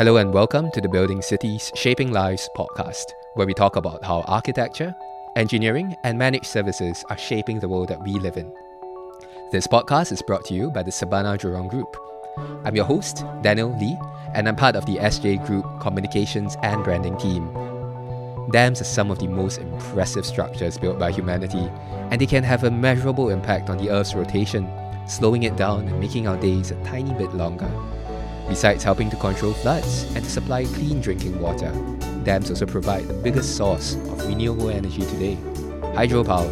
Hello and welcome to the Building Cities Shaping Lives podcast, where we talk about how architecture, engineering, and managed services are shaping the world that we live in. This podcast is brought to you by the Surbana Jurong Group. I'm your host, Daniel Lee, and I'm part of the SJ Group Communications and Branding team. Dams are some of the most impressive structures built by humanity, and they can have a measurable impact on the Earth's rotation, slowing it down and making our days a tiny bit longer. Besides helping to control floods and to supply clean drinking water, dams also provide the biggest source of renewable energy today hydropower.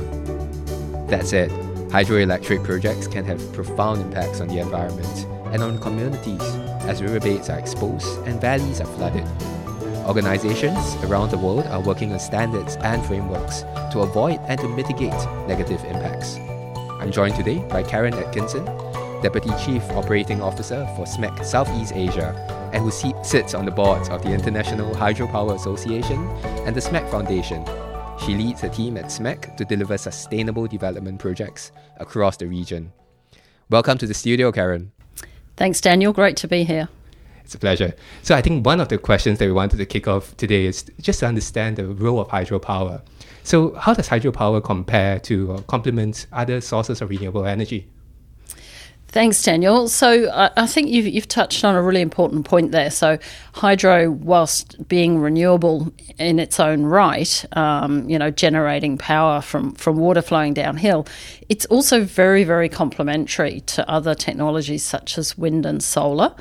That said, hydroelectric projects can have profound impacts on the environment and on communities as riverbeds are exposed and valleys are flooded. Organizations around the world are working on standards and frameworks to avoid and to mitigate negative impacts. I'm joined today by Karen Atkinson, Deputy Chief Operating Officer for SMEC Southeast Asia, and who sits on the boards of the International Hydropower Association and the SMEC Foundation. She leads a team at SMEC to deliver sustainable development projects across the region. Welcome to the studio, Karen. Thanks, Daniel. Great to be here. It's a pleasure. So, I think one of the questions that we wanted to kick off today is just to understand the role of hydropower. So, how does hydropower compare to or complement other sources of renewable energy? Thanks, Daniel. So I, I think you've, you've, touched on a really important point there. So hydro, whilst being renewable in its own right, um, you know, generating power from, from water flowing downhill, it's also very, very complementary to other technologies such as wind and solar.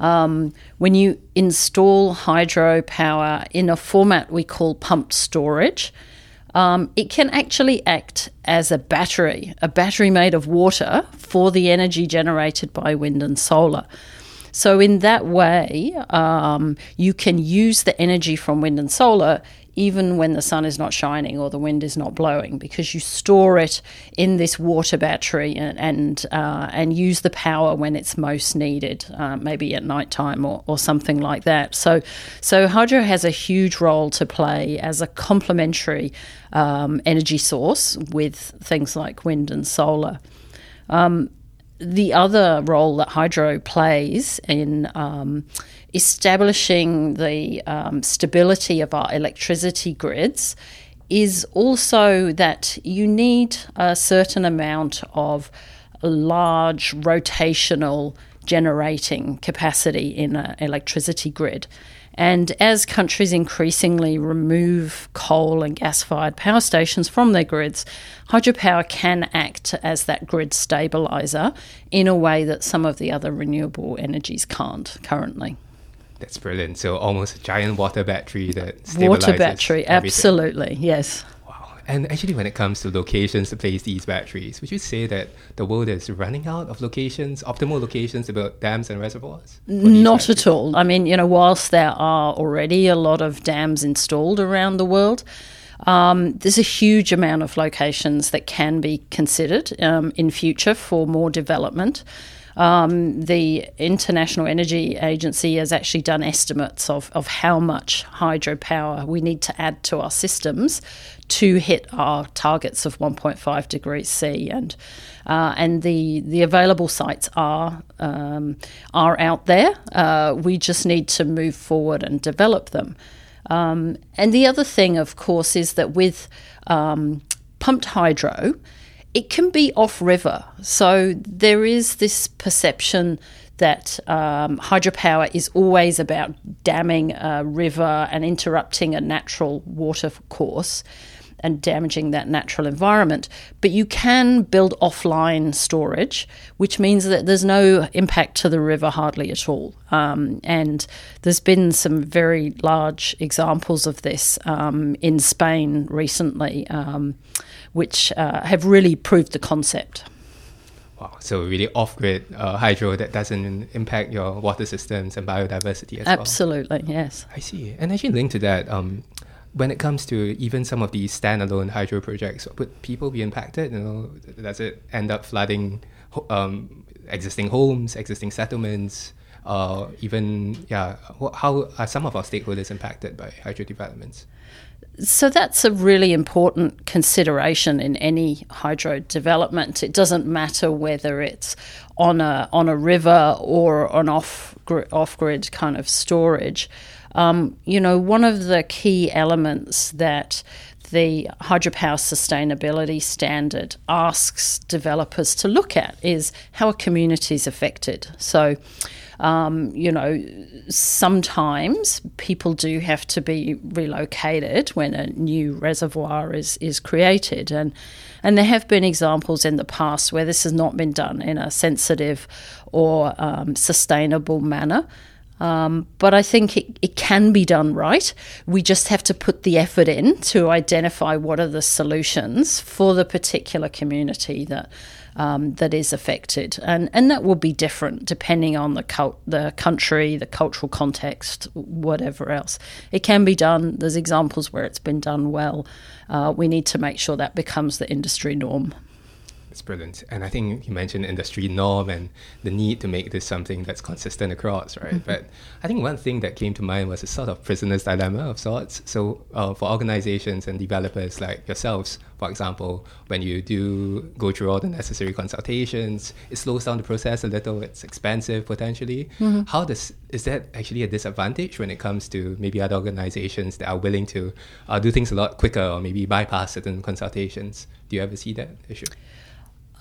Um, when you install hydropower in a format we call pumped storage, um, it can actually act as a battery, a battery made of water for the energy generated by wind and solar. So, in that way, um, you can use the energy from wind and solar even when the sun is not shining or the wind is not blowing, because you store it in this water battery and and, uh, and use the power when it's most needed, uh, maybe at night time or, or something like that. So, so hydro has a huge role to play as a complementary um, energy source with things like wind and solar. Um, the other role that hydro plays in um, establishing the um, stability of our electricity grids is also that you need a certain amount of large rotational generating capacity in an electricity grid. And as countries increasingly remove coal and gas fired power stations from their grids, hydropower can act as that grid stabiliser in a way that some of the other renewable energies can't currently. That's brilliant. So almost a giant water battery that stabilizes water battery, everything. absolutely, yes. Wow. And actually, when it comes to locations to place these batteries, would you say that the world is running out of locations, optimal locations to build dams and reservoirs? Not batteries? at all. I mean, you know, whilst there are already a lot of dams installed around the world. Um, there's a huge amount of locations that can be considered um, in future for more development. Um, the International Energy Agency has actually done estimates of, of how much hydropower we need to add to our systems to hit our targets of 1.5 degrees C, and uh, and the the available sites are um, are out there. Uh, we just need to move forward and develop them. Um, and the other thing, of course, is that with um, pumped hydro, it can be off river. So there is this perception that um, hydropower is always about damming a river and interrupting a natural water course and damaging that natural environment. But you can build offline storage, which means that there's no impact to the river hardly at all. Um, and there's been some very large examples of this um, in Spain recently, um, which uh, have really proved the concept. Wow, so really off-grid uh, hydro that doesn't impact your water systems and biodiversity as Absolutely, well. Absolutely, yes. I see. And actually linked to that, um, when it comes to even some of these standalone hydro projects, would people be impacted? You know, does it end up flooding um, existing homes, existing settlements? Uh, even yeah, how are some of our stakeholders impacted by hydro developments? So that's a really important consideration in any hydro development. It doesn't matter whether it's on a on a river or on off off grid kind of storage. Um, you know, one of the key elements that the hydropower sustainability standard asks developers to look at is how a community is affected. So, um, you know, sometimes people do have to be relocated when a new reservoir is, is created. And, and there have been examples in the past where this has not been done in a sensitive or um, sustainable manner. Um, but I think it, it can be done right. We just have to put the effort in to identify what are the solutions for the particular community that um, that is affected, and and that will be different depending on the cult, the country, the cultural context, whatever else. It can be done. There's examples where it's been done well. Uh, we need to make sure that becomes the industry norm. It's brilliant. And I think you mentioned industry norm and the need to make this something that's consistent across, right? Mm-hmm. But I think one thing that came to mind was a sort of prisoner's dilemma of sorts. So uh, for organizations and developers like yourselves, for example, when you do go through all the necessary consultations, it slows down the process a little. It's expensive potentially. Mm-hmm. How does is that actually a disadvantage when it comes to maybe other organizations that are willing to uh, do things a lot quicker or maybe bypass certain consultations? Do you ever see that issue?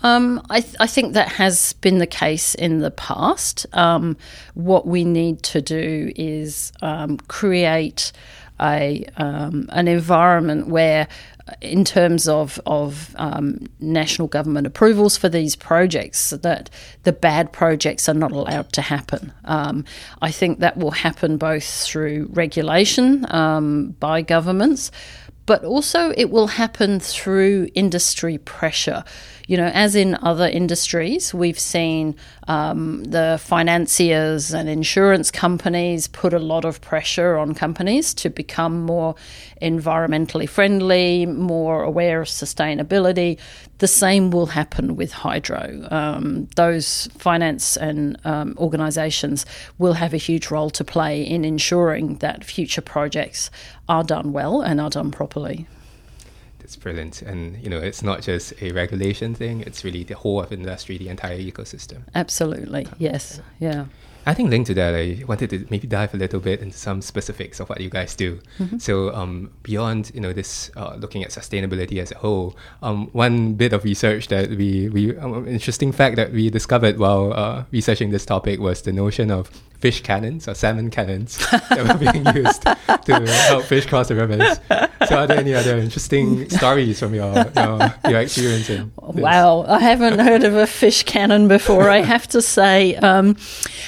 Um, I, th- I, think that has been the case in the past. Um, what we need to do is um, create a um, an environment where, in terms of of um, national government approvals for these projects, that the bad projects are not allowed to happen. Um, I think that will happen both through regulation by governments, but also it will happen through industry pressure. You know, as in other industries, we've seen um, the financiers and insurance companies put a lot of pressure on companies to become more environmentally friendly, more aware of sustainability. The same will happen with hydro. Um, those finance and um, organisations will have a huge role to play in ensuring that future projects are done well and are done properly. It's brilliant. And, you know, it's not just a regulation thing, it's really the whole of industry, the entire ecosystem. Absolutely. Uh, yes. Yeah. I think linked to that, I wanted to maybe dive a little bit into some specifics of what you guys do. Mm-hmm. So um, beyond you know this, uh, looking at sustainability as a whole, um, one bit of research that we we um, interesting fact that we discovered while uh, researching this topic was the notion of fish cannons or salmon cannons that were being used to help fish cross the rivers. So, are there any other interesting stories from your your, your experience? In wow, I haven't heard of a fish cannon before. I have to say, um,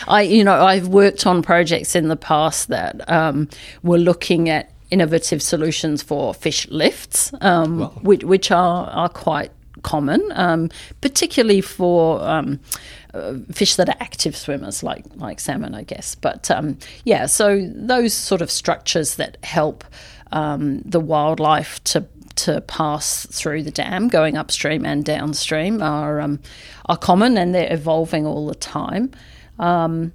I you know I've worked on projects in the past that um, were looking at innovative solutions for fish lifts, um, which, which are are quite common, um, particularly for um, uh, fish that are active swimmers, like like salmon, I guess. But um, yeah, so those sort of structures that help um, the wildlife to to pass through the dam, going upstream and downstream, are um, are common and they're evolving all the time. Um,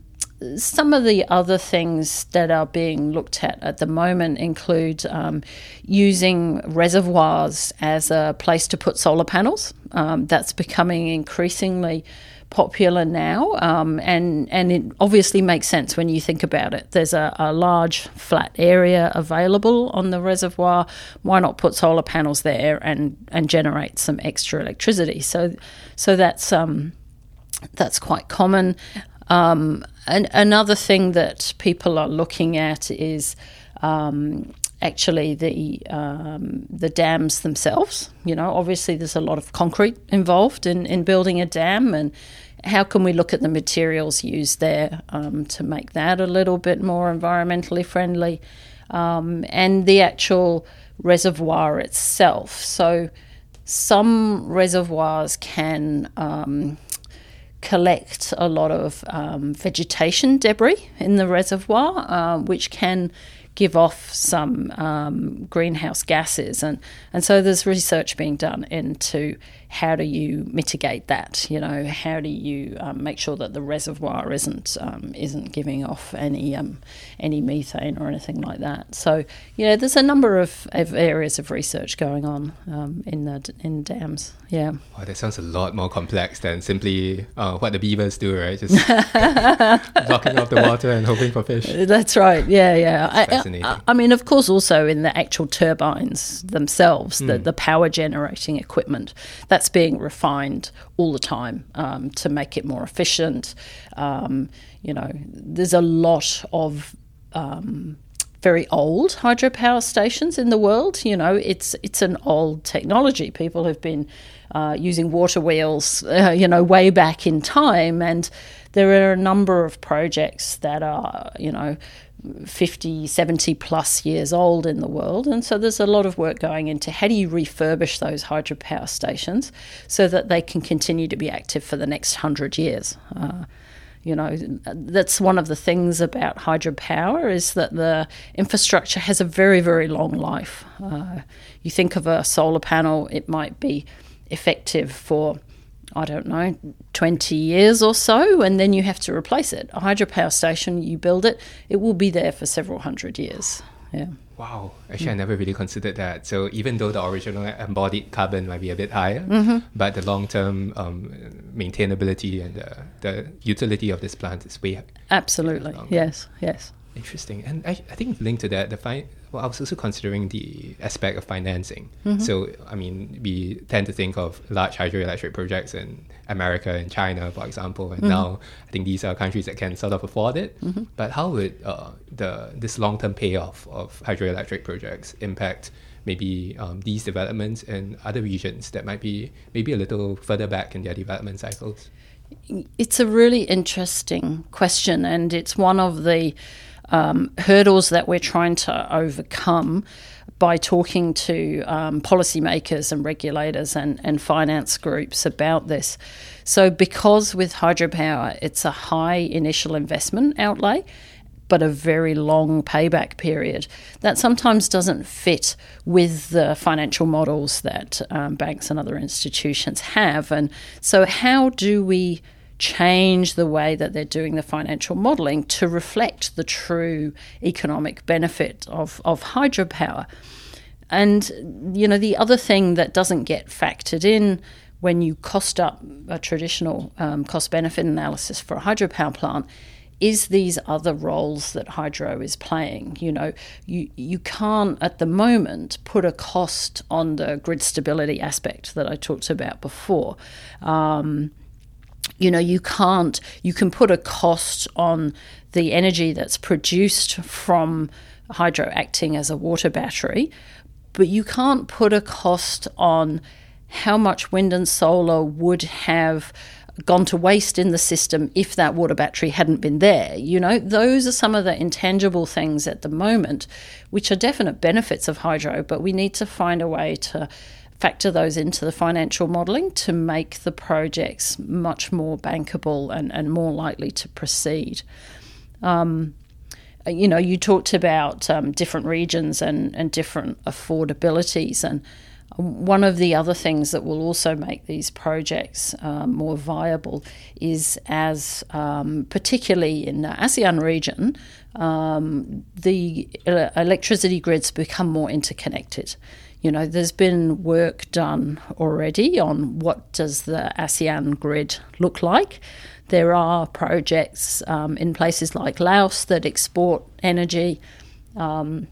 some of the other things that are being looked at at the moment include um, using reservoirs as a place to put solar panels. Um, that's becoming increasingly popular now, um, and and it obviously makes sense when you think about it. There's a, a, large flat area available on the reservoir. Why not put solar panels there and and generate some extra electricity? So so that's um, that's quite common. Um, and another thing that people are looking at is um, actually the um, the dams themselves. You know, obviously there's a lot of concrete involved in, in building a dam, and how can we look at the materials used there um, to make that a little bit more environmentally friendly, um, and the actual reservoir itself. So some reservoirs can um, collect a lot of um, vegetation debris in the reservoir, uh, which can give off some um, greenhouse gases, and and so there's research being done into how do you mitigate that? You know, how do you um, make sure that the reservoir isn't um, isn't giving off any um, any methane or anything like that? So yeah, there's a number of, of areas of research going on um, in the in dams. Yeah. Wow, that sounds a lot more complex than simply uh, what the beavers do, right? Just blocking off the water and hoping for fish. That's right. Yeah, yeah. I, fascinating. I, I mean, of course, also in the actual turbines themselves, the, the power generating equipment, that's being refined all the time um, to make it more efficient. Um, you know, there's a lot of um, very old hydropower stations in the world. You know, it's it's an old technology. People have been uh, using water wheels, uh, you know, way back in time, and there are a number of projects that are, you know. 50, 70 plus years old in the world. And so there's a lot of work going into how do you refurbish those hydropower stations so that they can continue to be active for the next hundred years. Uh, you know, that's one of the things about hydropower is that the infrastructure has a very, very long life. Uh, you think of a solar panel, it might be effective for I don't know, 20 years or so, and then you have to replace it. A hydropower station, you build it, it will be there for several hundred years. Yeah. Wow, actually, I never really considered that. So even though the original embodied carbon might be a bit higher, Mm-hmm. but the long-term um, maintainability and the, the utility of this plant is way Absolutely. Yes, yes. Interesting. And I, I think linked to that, the fi- well, I was also considering the aspect of financing. Mm-hmm. So, I mean, we tend to think of large hydroelectric projects in America and China, for example, Mm-hmm. and now I think these are countries that can sort of afford it. But how would uh, the this long term payoff of hydroelectric projects impact maybe um, these developments in other regions that might be maybe a little further back in their development cycles? It's a really interesting question, and it's one of the um, hurdles that we're trying to overcome by talking to um, policymakers and regulators and, and finance groups about this. So, because with hydropower, it's a high initial investment outlay, but a very long payback period that sometimes doesn't fit with the financial models that um, banks and other institutions have. And so, how do we change the way that they're doing the financial modelling to reflect the true economic benefit of, of hydropower? And, you know, the other thing that doesn't get factored in when you cost up a traditional um, cost benefit analysis for a hydropower plant is these other roles that hydro is playing. You know, you, you can't at the moment put a cost on the grid stability aspect that I talked about before. Um, you know, you can't, you can put a cost on the energy that's produced from hydro acting as a water battery, but you can't put a cost on how much wind and solar would have gone to waste in the system if that water battery hadn't been there. You know, those are some of the intangible things at the moment, which are definite benefits of hydro, but we need to find a way to factor those into the financial modelling to make the projects much more bankable and, and more likely to proceed. Um, you know, you talked about um, different regions and, and different affordabilities. And one of the other things that will also make these projects um, more viable is as, um, particularly in the ASEAN region, um, the uh, electricity grids become more interconnected. You know, there's been work done already on what does the ASEAN grid look like. There are projects um, in places like Laos that export energy. Um,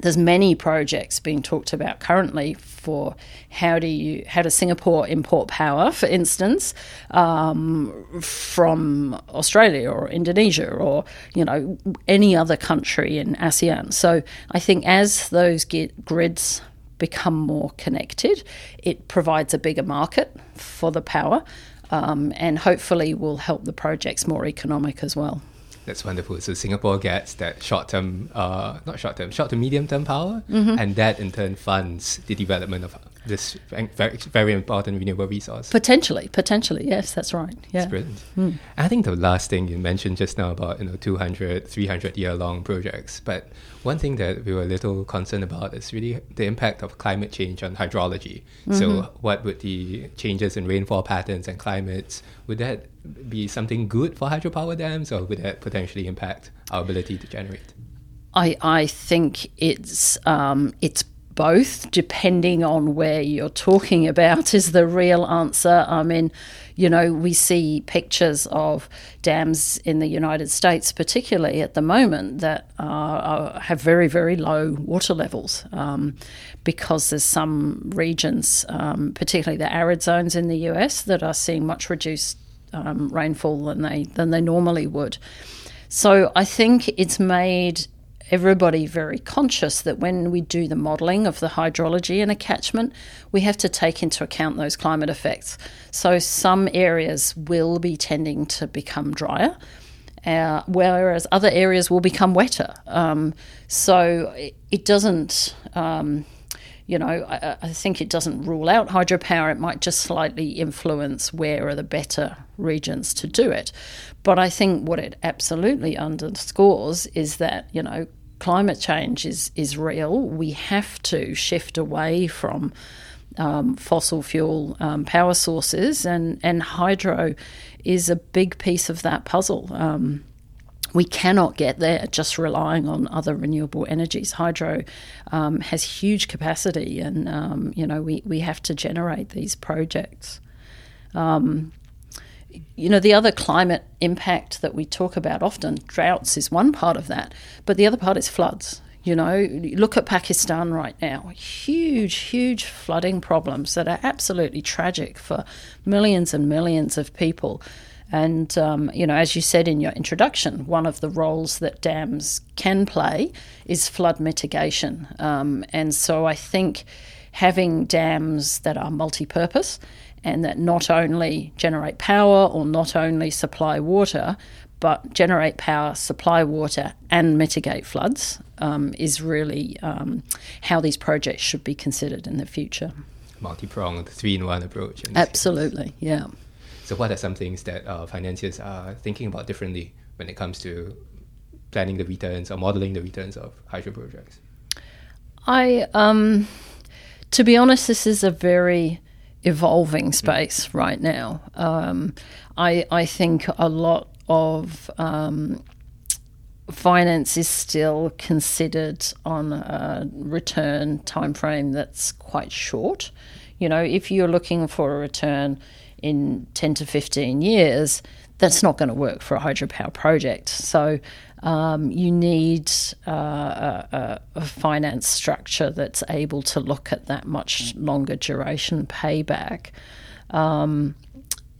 there's many projects being talked about currently for how do you how does Singapore import power, for instance, um, from Australia or Indonesia or you know any other country in ASEAN. So I think as those get grids become more connected, it provides a bigger market for the power, um, and hopefully will help the projects more economic as well. That's wonderful. So Singapore gets that short term, uh, not short term, short to medium term power, Mm-hmm. and that in turn funds the development of this very, very important renewable resource. Potentially, potentially, yes, that's right. Yeah. That's brilliant. Mm. I think the last thing you mentioned just now about, you know, 200, 300 year long projects, but one thing that we were a little concerned about is really the impact of climate change on hydrology. Mm-hmm. So what would the changes in rainfall patterns and climates, would that be something good for hydropower dams or would that potentially impact our ability to generate? I, I think it's um, it's both, depending on where you're talking about, is the real answer. I mean, you know, we see pictures of dams in the United States, particularly at the moment, that have very, very low water levels um, because there's some regions, um, particularly the arid zones in the US, that are seeing much reduced um, rainfall than they than they normally would. So I think it's made everybody very conscious that when we do the modelling of the hydrology in a catchment, we have to take into account those climate effects. So some areas will be tending to become drier. Uh, whereas other areas will become wetter. Um, so it, it doesn't, um, you know, I, I, think it doesn't rule out hydropower. It might just slightly influence where are the better regions to do it. But I think what it absolutely underscores is that, you know, climate change is is real. We have to shift away from um, fossil fuel um, power sources, and and hydro is a big piece of that puzzle. Um, we cannot get there just relying on other renewable energies. Hydro um, has huge capacity, and um, you know we, we have to generate these projects. Um, you know, the other climate impact that we talk about often, droughts is one part of that, but the other part is floods. You know, look at Pakistan right now. Huge, huge flooding problems that are absolutely tragic for millions and millions of people. And, um, you know, as you said in your introduction, one of the roles that dams can play is flood mitigation. Um, and so I think having dams that are multi purpose and that not only generate power or not only supply water, but generate power, supply water, and mitigate floods um, is really um, how these projects should be considered in the future. Multi pronged, three in one approach. Absolutely, case. yeah. So, what are some things that uh, financiers are thinking about differently when it comes to planning the returns or modeling the returns of hydro projects? I, um, to be honest, this is a very evolving space right now. Um, I, I think a lot of um, finance is still considered on a return timeframe that's quite short. You know, if you're looking for a return in 10 to 15 years, that's not going to work for a hydropower project. So um, you need uh, a, a, finance structure that's able to look at that much longer duration payback. Um,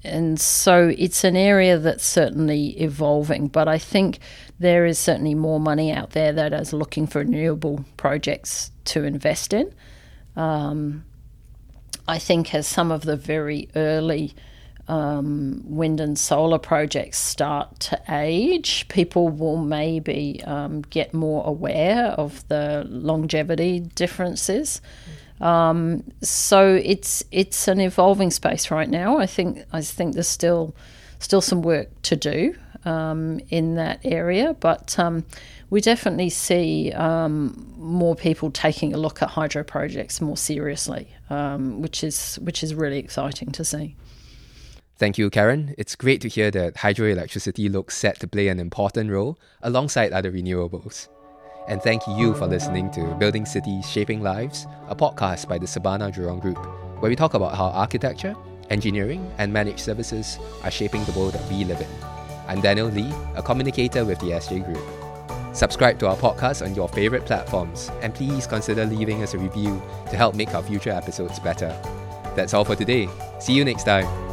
and so it's an area that's certainly evolving, but I think there is certainly more money out there that is looking for renewable projects to invest in. Um, I think as some of the very early um, wind and solar projects start to age, people will maybe um, get more aware of the longevity differences. Um, so it's it's an evolving space right now. I think I think there's still still some work to do um, in that area, but um, we definitely see um, more people taking a look at hydro projects more seriously, which is which is really exciting to see. Thank you, Karen. It's great to hear that hydroelectricity looks set to play an important role alongside other renewables. And thank you for listening to Building Cities Shaping Lives, a podcast by the Surbana Jurong Group, where we talk about how architecture, engineering, and managed services are shaping the world that we live in. I'm Daniel Lee, a communicator with the SJ Group. Subscribe to our podcast on your favorite platforms, and please consider leaving us a review to help make our future episodes better. That's all for today. See you next time.